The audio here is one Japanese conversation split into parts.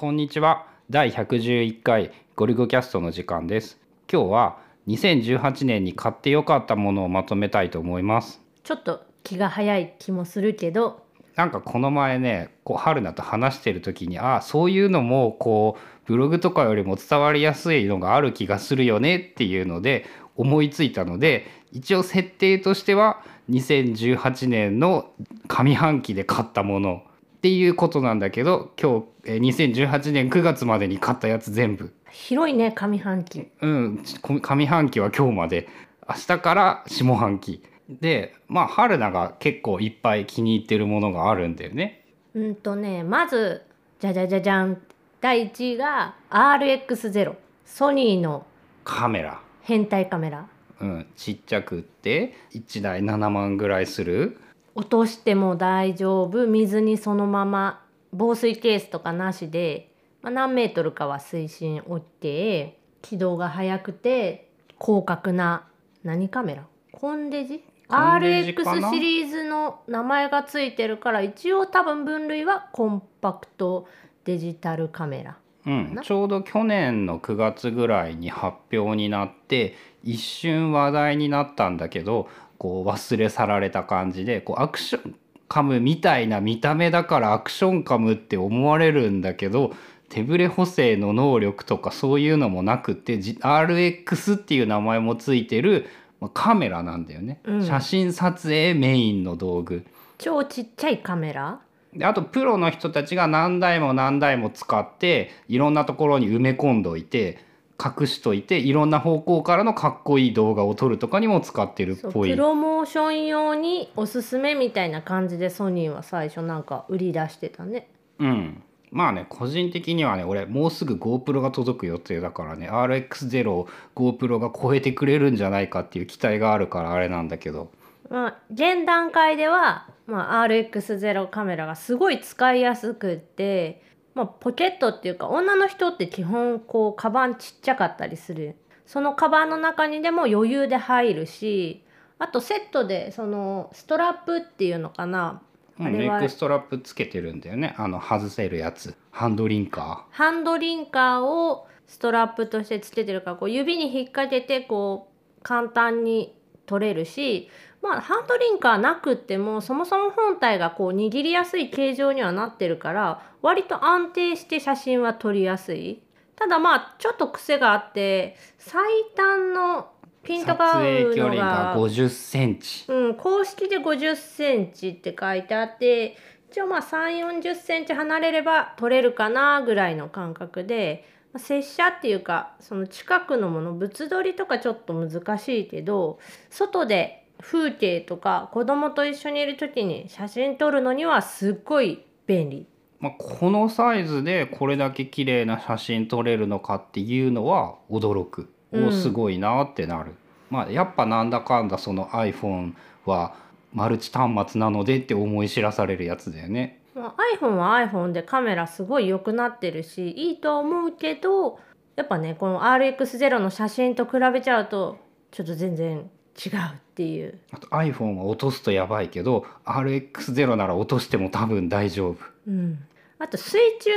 こんにちは。第111回ゴリゴキャストの時間です。今日は2018年に買ってよかったものをまとめたいと思います。ちょっと気が早い気もするけどなんかこの前ねこう春菜と話してる時にああそういうのもこうブログとかよりも伝わりやすいのがある気がするよねっていうので思いついたので一応設定としては2018年の上半期で買ったものっていうことなんだけど今日えー2018年9月までに買ったやつ全部。広いね上半期。うんこ上半期は今日まで。明日から下半期。でまあ春菜が結構いっぱい気に入ってるものがあるんだよね。うんとねまずじゃじゃじゃじゃん。第1位が RX0 ソニーのカメラ。変態カメラ。うん、ちっちゃくって1台7万ぐらいする落としても大丈夫。水にそのまま防水ケースとかなしで、まあ、何メートルかは水深 OK 起動が速くて広角な何カメラ？コンデジ？RX シリーズの名前がついてるから一応多分分類はコンパクトデジタルカメラ。うん、ちょうど去年の9月ぐらいに発表になって一瞬話題になったんだけどこう忘れ去られた感じでこうアクションカムみたいな見た目だからアクションカムって思われるんだけど手ブレ補正の能力とかそういうのもなくってじ RX っていう名前もついてるまあカメラなんだよね、うん。写真撮影メインの道具。超ちっちゃいカメラ？であとプロの人たちが何台も何台も使っていろんなところに埋め込んどいて隠しといていろんな方向からのかっこいい動画を撮るとかにも使ってるっぽい。プロモーション用におすすめみたいな感じでソニーは最初なんか売り出してたね。うん。まあね個人的にはね俺もうすぐ GoPro が届く予定だからね。RX0 を GoPro が超えてくれるんじゃないかっていう期待があるからあれなんだけど。まあ現段階では、まあ、RX0 カメラがすごい使いやすくって、まあ、ポケットっていうか女の人って基本こうカバンちっちゃかったりする。そのカバンの中にでも余裕で入るしあとセットでそのストラップっていうのかな。うんあれはネックストラップつけてるんだよね。あの外せるやつ。ハンドリンカハンドリンカーをストラップとしてつけてるからこう指に引っ掛けてこう簡単に取れるしまあハンドリンカーなくってもそもそも本体がこう握りやすい形状にはなってるから割と安定して写真は撮りやすい。ただまあちょっと癖があって最短のピントが合うの離がが50センチうん、公式で50センチって書いてあって一応まあ3 4 0センチ離れれば取れるかなぐらいの感覚で、まあ接写っていうかその近くのもの物撮りとかちょっと難しいけど外で風景とか子供と一緒にいる時に写真撮るのにはすっごい便利。まあ、このサイズでこれだけ綺麗な写真撮れるのかっていうのは驚く、うん。おすごいなってなる、まあ、やっぱなんだかんだその iPhone はマルチ端末なのでって思い知らされるやつだよね。まあ、iPhone は iPhone でカメラすごい良くなってるしいいとは思うけどやっぱねこの RX0 の写真と比べちゃうとちょっと全然違うっていう。あと iPhone は落とすとやばいけど RX0 なら落としても多分大丈夫。うん。あと水中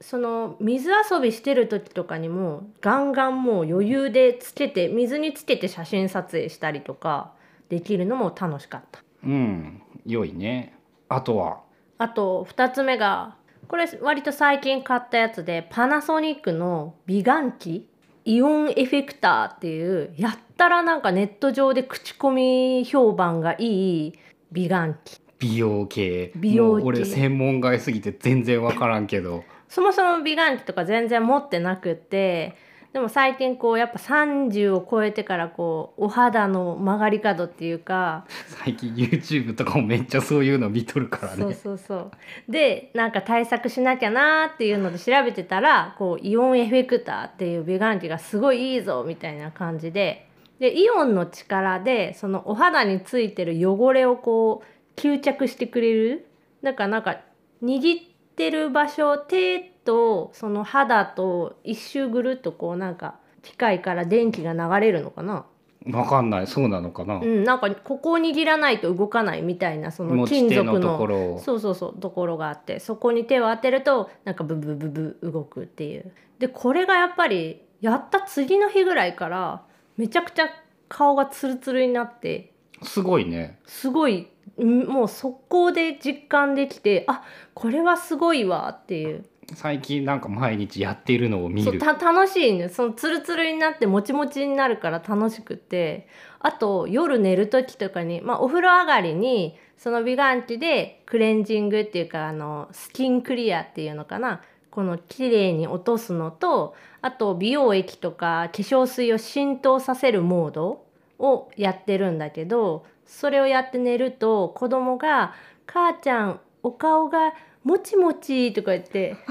その水遊びしてる時とかにもガンガンもう余裕でつけて水につけて写真撮影したりとかできるのも楽しかった。うん。良いね。あとは？あと2つ目がこれ割と最近買ったやつでパナソニックの美顔器イオンエフェクターっていうやったらなんかネット上で口コミ評判がいい美顔器。美容系。美容系。もう俺専門外すぎて全然分からんけど。そもそも美顔器とか全然持ってなくってでも最近こうやっぱ30を超えてからこうお肌の曲がり角っていうか最近 YouTube とかもめっちゃそういうの見とるからね。そうそうそう。でなんか対策しなきゃなーっていうので調べてたらこうイオンエフェクターっていう美顔器がすごいいいぞみたいな感じで。でイオンの力でそのお肌についてる汚れをこう吸着してくれる。だからなんか握ってる場所手とその肌と一周ぐるっとこうなんか機械から電気が流れるのかな？わかんない。そうなのかな、うん、なんかここを握らないと動かないみたいなその持金属ののところを。そうそうそうところがあってそこに手を当てるとなんかブブブブ動くっていう。でこれがやっぱりやった次の日ぐらいからめちゃくちゃ顔がツルツルになってすごいね。すごい。んもう速攻で実感できてあこれはすごいわっていう。最近なんか毎日やっているのを見る。そうた楽しいね。そのツルツルになってもちもちになるから楽しくって。あと夜寝る時とかに、まあ、お風呂上がりにその美顔器でクレンジングっていうかあのスキンクリアっていうのかな。この綺麗に落とすのとあと美容液とか化粧水を浸透させるモードをやってるんだけどそれをやって寝ると子供が「母ちゃんお顔がもちもち」とか言って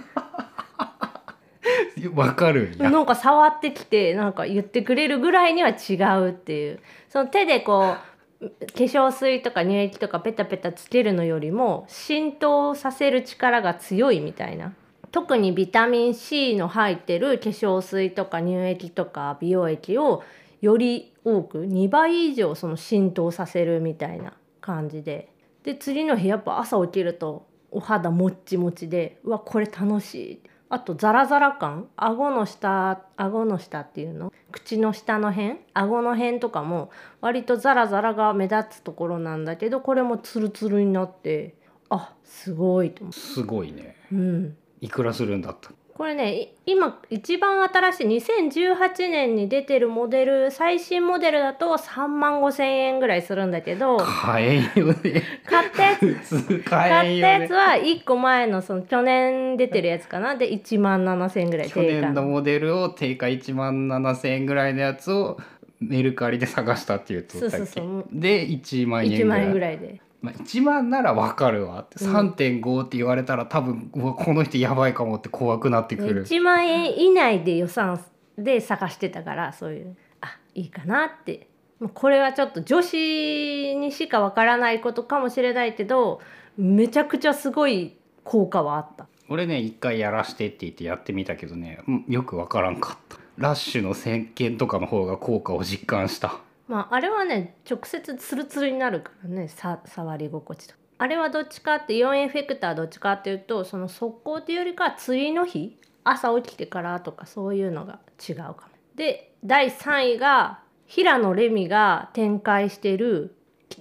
わかるなんか触ってきてなんか言ってくれるぐらいには違うっていう。その手でこう化粧水とか乳液とかペタペタつけるのよりも浸透させる力が強いみたいな。特にビタミン C の入ってる化粧水とか乳液とか美容液をより多く2倍以上その浸透させるみたいな感じで。で次の日やっぱ朝起きるとお肌もっちもちでうわこれ楽しい。あとザラザラ感。顎の下顎の下っていうの？口の下の辺？顎の辺とかも割とザラザラが目立つところなんだけどこれもツルツルになってあすごいと思すごいね。う、うん、いくらするんだった？これねい今一番新しい2018年に出てるモデル最新モデルだと3万5千円ぐらいするんだけど買えんよね。買ったやつ買買えんよね。ったやつは1個前のその去年出てるやつかな。で1万7千円ぐらい去年のモデルを定価1万7,000円ぐらいのやつをメルカリで探したって言っとったっけ？そうそうそう。で1万円1万ぐらい。円ぐらいでまあ、1万ならわかるわって、うん。3.5って言われたら多分うわこの人やばいかもって怖くなってくる。1万円以内で予算で探してたからそういうあいいかなって。もうこれはちょっと女子にしかわからないことかもしれないけどめちゃくちゃすごい効果はあった。俺ね一回やらしてって言ってやってみたけどねうんよくわからんかった。ラッシュの石鹸とかの方が効果を実感したまああれはね直接ツルツルになるからねさ触り心地とあれはどっちかってイオンエフェクターどっちかっていうとその速攻っていうよりかは次の日朝起きてからとかそういうのが違うかも。で第3位が平野レミが展開してる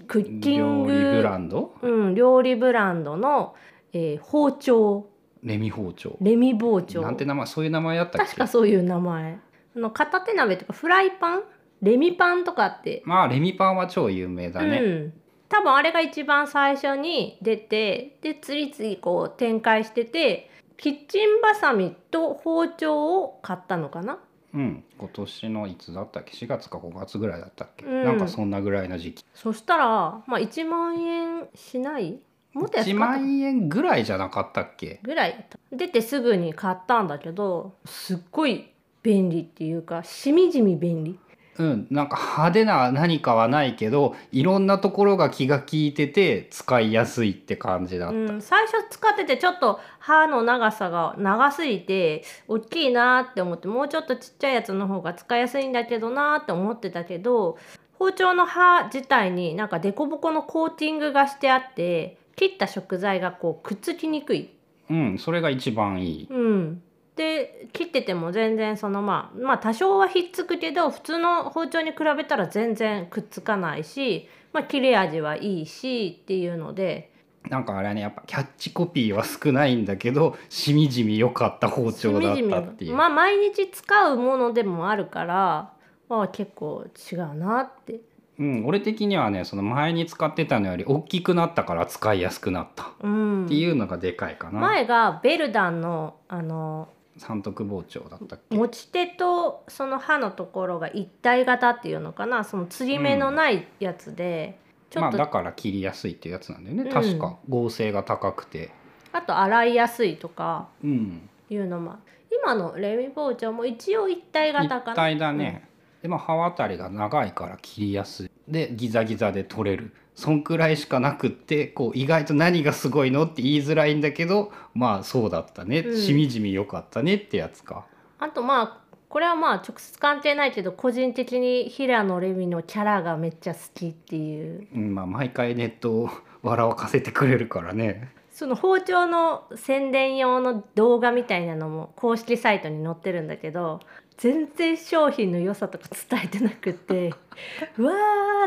クッキング。料理ブランド？うん、料理ブランドの、えー包丁。レミ包丁。レミ包丁。なんて名前そういう名前やったっけ？確かそういう名前。あの片手鍋とかフライパンレミパンとかって。まあレミパンは超有名だね、うん、多分あれが一番最初に出てで次々こう展開しててキッチンバサミと包丁を買ったのかな？うん。今年のいつだったっけ？4月か5月ぐらいだったっけ、うん。なんかそんなぐらいの時期。そしたらまあ1万円しない？もっと安1かった万円ぐらいじゃなかったっけ？ぐらい。出てすぐに買ったんだけどすっごい便利っていうかしみじみ便利うん、なんか派手な何かはないけどいろんなところが気が利いてて使いやすいって感じだった、うん、最初使っててちょっと刃の長さが長すぎて大きいなって思ってもうちょっとちっちゃいやつの方が使いやすいんだけどなって思ってたけど包丁の刃自体になんか凸凹のコーティングがしてあって切った食材がこうくっつきにくい。うん、それが一番いい。うん、で切ってても全然そのまあまあ多少はひっつくけど普通の包丁に比べたら全然くっつかないし、まあ、切れ味はいいしっていうので。なんかあれはねやっぱキャッチコピーは少ないんだけどしみじみ良かった包丁だったっていう。まあ毎日使うものでもあるから、まあ、結構違うなって。うん、俺的にはねその前に使ってたのより大きくなったから使いやすくなったっうんていうのがでかいかな、前がベルダンのあの三徳包丁だったっけ？持ち手とその刃のところが一体型っていうのかな？その継ぎ目のないやつで、ちょまあっと、だから切りやすいっていうやつなんだよね、うん。確か。合成が高くて。あと洗いやすいとかうん。いうのも今のレミ包丁も一応一体型かな？一体だね、でも刃渡りが長いから切りやすい。でギザギザで取れるそんくらいしかなくってこう意外と何がすごいのって言いづらいんだけどまあそうだったね、うん。しみじみよかったねってやつか。あとまあこれはまあ直接関係ないけど個人的に平野レミのキャラがめっちゃ好きっていう。うんまあ、毎回ネットを笑わかせてくれるからねその包丁の宣伝用の動画みたいなのも公式サイトに載ってるんだけど全然商品の良さとか伝えてなくって「うわ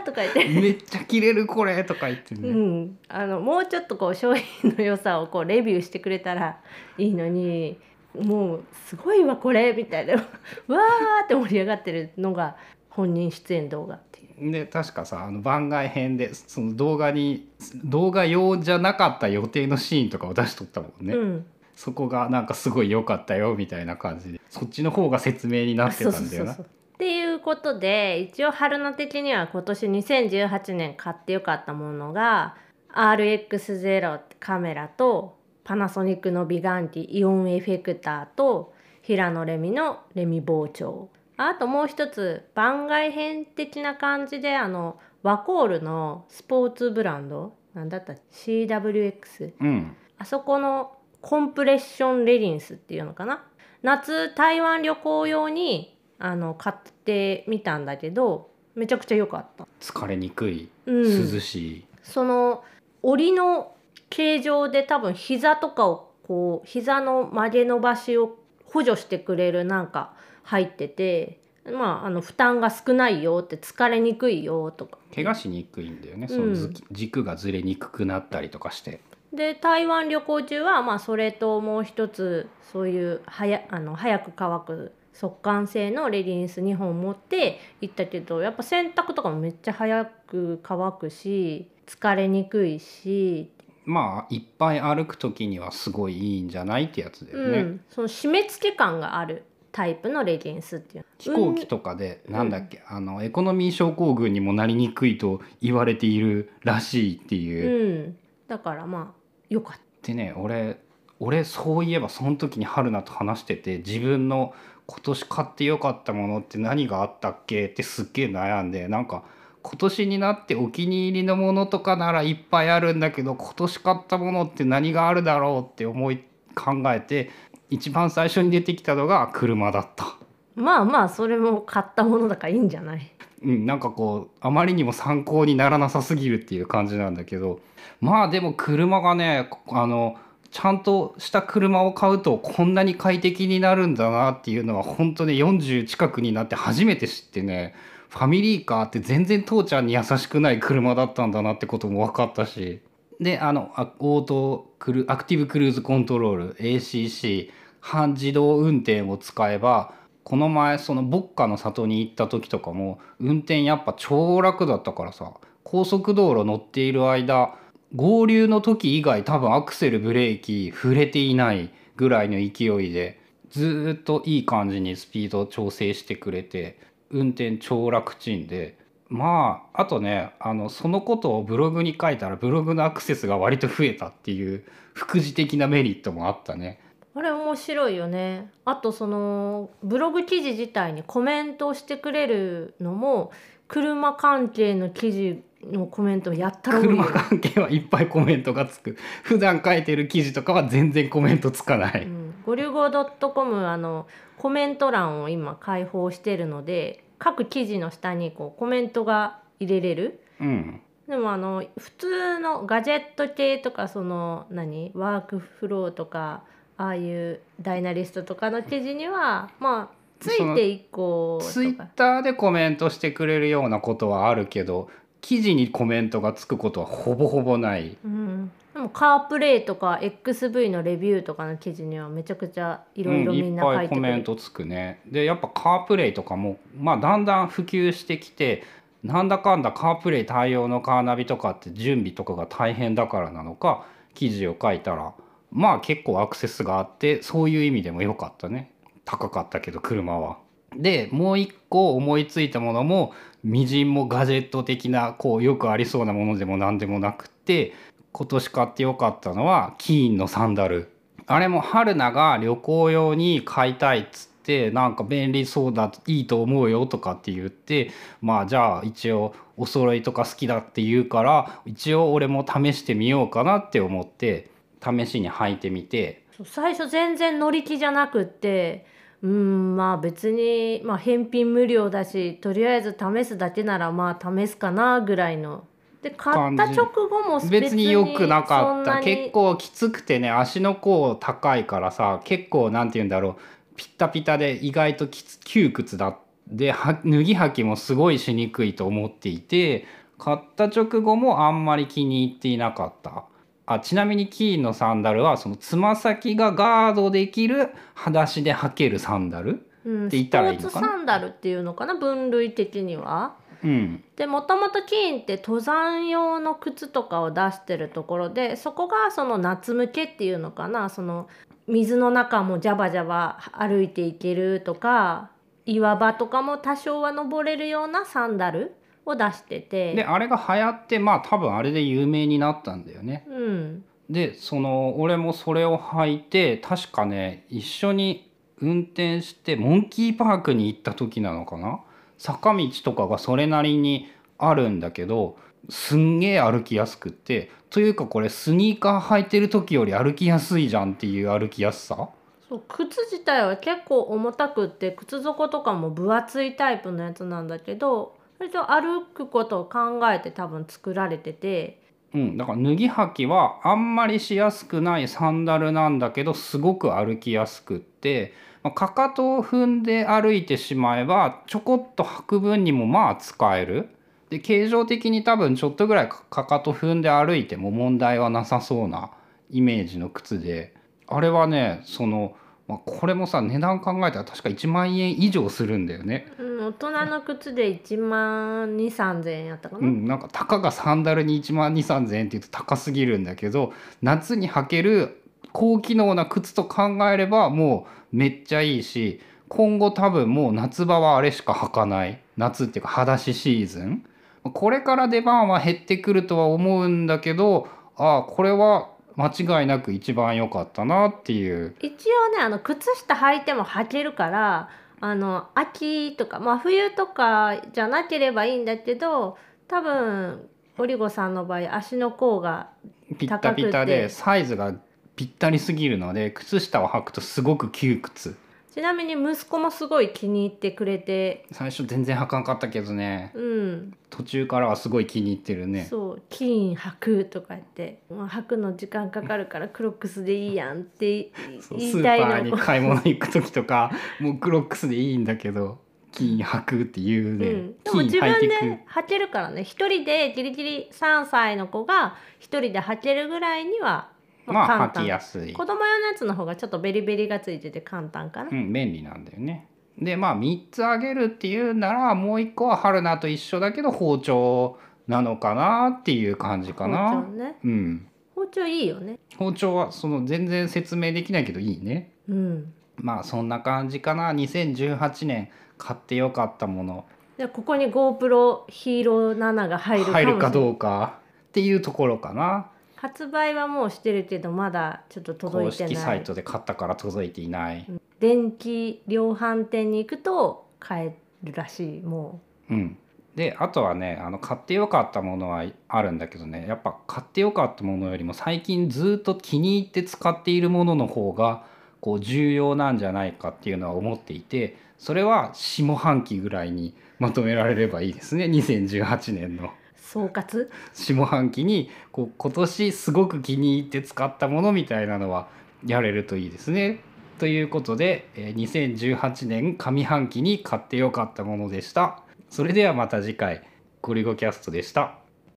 ー」とか言って。めっちゃ切れるこれとか言ってうね、ん、あのもうちょっとこう商品の良さをこうレビューしてくれたらいいのにもうすごいわこれみたいな わーって盛り上がってるのが本人出演動画。で確かさあの番外編でその動画に動画用じゃなかった予定のシーンとかを出しとったもんね、うん、そこがなんかすごい良かったよみたいな感じで。そっちの方が説明になってたんだよな。そうっていうことで一応春菜的には今年2018年買ってよかったものが RX0 ってカメラとパナソニックの美顔器イオンエフェクターと平野レミのレミ包丁あともう一つ番外編的な感じであのワコールのスポーツブランドなんだった CWX うん。あそこのコンプレッションレギンスっていうのかな？夏台湾旅行用にあの買ってみたんだけどめちゃくちゃ良かった、疲れにくいうん、涼しい、その折りの形状で多分膝とかをこう膝の曲げ伸ばしを補助してくれるなんか入っててまああの負担が少ないよって疲れにくいよとか。怪我しにくいんだよね、そうん。のず軸がずれにくくなったりとかして。で台湾旅行中はまあそれともう一つそういうはやあの早く乾く速乾性のレギンス2本持って行ったけどやっぱ洗濯とかもめっちゃ早く乾くし疲れにくいし、まあいっぱい歩く時にはすごいいいんじゃないってやつだよね、うん、その締め付け感があるタイプのレギンスっていう飛行機とかで、なんだっけあのエコノミー症候群にもなりにくいと言われているらしいっていう、うん、だからまあよかっでね俺俺そういえばその時に春菜と話してて自分の今年買ってよかったものって何があったっけってすっげえ悩んでなんか今年になってお気に入りのものとかならいっぱいあるんだけど今年買ったものって何があるだろうって思い考えて一番最初に出てきたのが車だった。たまあまあそれも買ったものだからいいんじゃない？うん、なんかこうあまりにも参考にならなさすぎるっていう感じなんだけどまあでも車がねあのちゃんとした車を買うとこんなに快適になるんだなっていうのは本当ね40近くになって初めて知ってねファミリーカーって全然父ちゃんに優しくない車だったんだなってことも分かったし。であのオートクルアクティブクルーズコントロール ACC 半自動運転を使えばこの前その牧歌の里に行った時とかも運転やっぱ超楽だったからさ高速道路乗っている間合流の時以外多分アクセルブレーキ触れていないぐらいの勢いでずっといい感じにスピード調整してくれて運転超楽ちんでまああとねあのそのことをブログに書いたらブログのアクセスが割と増えたっていう副次的なメリットもあったね。あれ面白いよねあとそのブログ記事自体にコメントをしてくれるのも車関係の記事のコメントやったら多いよ。車関係はいっぱいコメントがつく。普段書いてる記事とかは全然コメントつかない、うん、ゴリュゴ .com あのコメント欄を今開放してるので各記事の下にこうコメントが入れれる。うん。でもあの普通のガジェット系とかその何？ワークフローとかああいうダイナリストとかの記事にはまあついて1個ツイッターでコメントしてくれるようなことはあるけど記事にコメントがつくことはほぼほぼない。うん、でもカープレイとか XV のレビューとかの記事にはめちゃくちゃいろいろみんなうん、いっぱいコメントつくね。でやっぱカープレイとかもまあだんだん普及してきてなんだかんだカープレイ対応のカーナビとかって準備とかが大変だからなのか記事を書いたらまあ結構アクセスがあってそういう意味でも良かったね。高かったけど車は。でもう一個思いついたものもみじんもガジェット的なこうよくありそうなものでも何でもなくって今年買ってよかったのはキーンのサンダル。あれも春菜が旅行用に買いたいっつってなんか便利そうだいいと思うよとかって言ってまあじゃあ一応お揃いとか好きだって言うから一応俺も試してみようかなって思って試しに履いてみて。最初全然乗り気じゃなくってうんまあ別に、まあ、返品無料だしとりあえず試すだけならまあ試すかなぐらいの。で買った直後も別に良くなかった結構きつくてね足の甲高いからさ結構なんて言うんだろうピッタピタで意外ときつ窮屈だで脱ぎ履きもすごいしにくいと思っていて買った直後もあんまり気に入っていなかったあちなみにキーンのサンダルはそのつま先がガードできる裸足で履けるサンダルうん、って言ったらいいのかな？スポーツサンダルっていうのかな？分類的には？うん。でもともとキーンって登山用の靴とかを出してるところでそこがその夏向けっていうのかな？その水の中もジャバジャバ歩いていけるとか岩場とかも多少は登れるようなサンダルを出してて。であれが流行ってまあ多分あれで有名になったんだよね。うん。でその俺もそれを履いて確かね一緒に運転してモンキーパークに行った時なのかな？坂道とかがそれなりにあるんだけどすんげえ歩きやすくってというかこれスニーカー履いてる時より歩きやすいじゃんっていう歩きやすさ？そう靴自体は結構重たくって靴底とかも分厚いタイプのやつなんだけどそれと歩くことを考えて多分作られててうん、だから脱ぎ履きはあんまりしやすくないサンダルなんだけどすごく歩きやすくって、まあかかとを踏んで歩いてしまえばちょこっと履く分にもまあ使える。で形状的に多分ちょっとぐらいかかかと踏んで歩いても問題はなさそうなイメージの靴であれはねその、まあ、これもさ値段考えたら確か1万円以上するんだよね。うん、大人の靴で1万2 3 0 0 0円やったかな、うん、なんかたかがサンダルに1万2 3 0 0 0円って言うと高すぎるんだけど夏に履ける高機能な靴と考えればもうめっちゃいいし今後多分もう夏場はあれしか履かない。夏っていうか裸足シーズン。これから出番は減ってくるとは思うんだけどああこれは間違いなく一番良かったなっていう。一応ねあの靴下履いても履けるからあの秋とかまあ冬とかじゃなければいいんだけど多分オリゴさんの場合足の甲がピッタピタでサイズがぴったりすぎるので靴下を履くとすごく窮屈。ちなみに息子もすごい気に入ってくれて。最初全然履かんかったけどね。うん。途中からはすごい気に入ってるね。そう「金履く」とか言って「もう履くの時間かかるからクロックスでいいやん」って言いたいスーパーにの買い物行く時とか もうクロックスでいいんだけど金履くっていうね、うん、でも自分で履けるからね。一人でギリギリ3歳の子が一人で履けるぐらいにはまあ履きやすい。子供用のやつの方がちょっとベリベリがついてて簡単かな、うん便利なんだよね。でまあ3つあげるっていうならもう1個は春菜と一緒だけど包丁なのかなっていう感じか包な丁ね。うん。包丁いいよね。包丁はその全然説明できないけどいいね。うん。まあそんな感じかな。2018年買ってよかったもの。でここに GoPro ヒーロー7が入るか入るかどうかっていうところかな発売はもうしてるけどまだちょっと届公いてない。式サイトで買ったから届いていない、電気量販店に行くと買えるらしいもう。ん、であとはねあの買ってよかったものはあるんだけどね。やっぱ買ってよかったものよりも最近ずっと気に入って使っているものの方がこう重要なんじゃないかっていうのは思っていてそれは下半期ぐらいにまとめられればいいですね。2018年の。う総括？下半期にこう今年すごく気に入って使ったものみたいなのはやれるといいですね。ということで2018年上半期に買ってよかったものでした。それではまた次回ゴリゴキャストでした。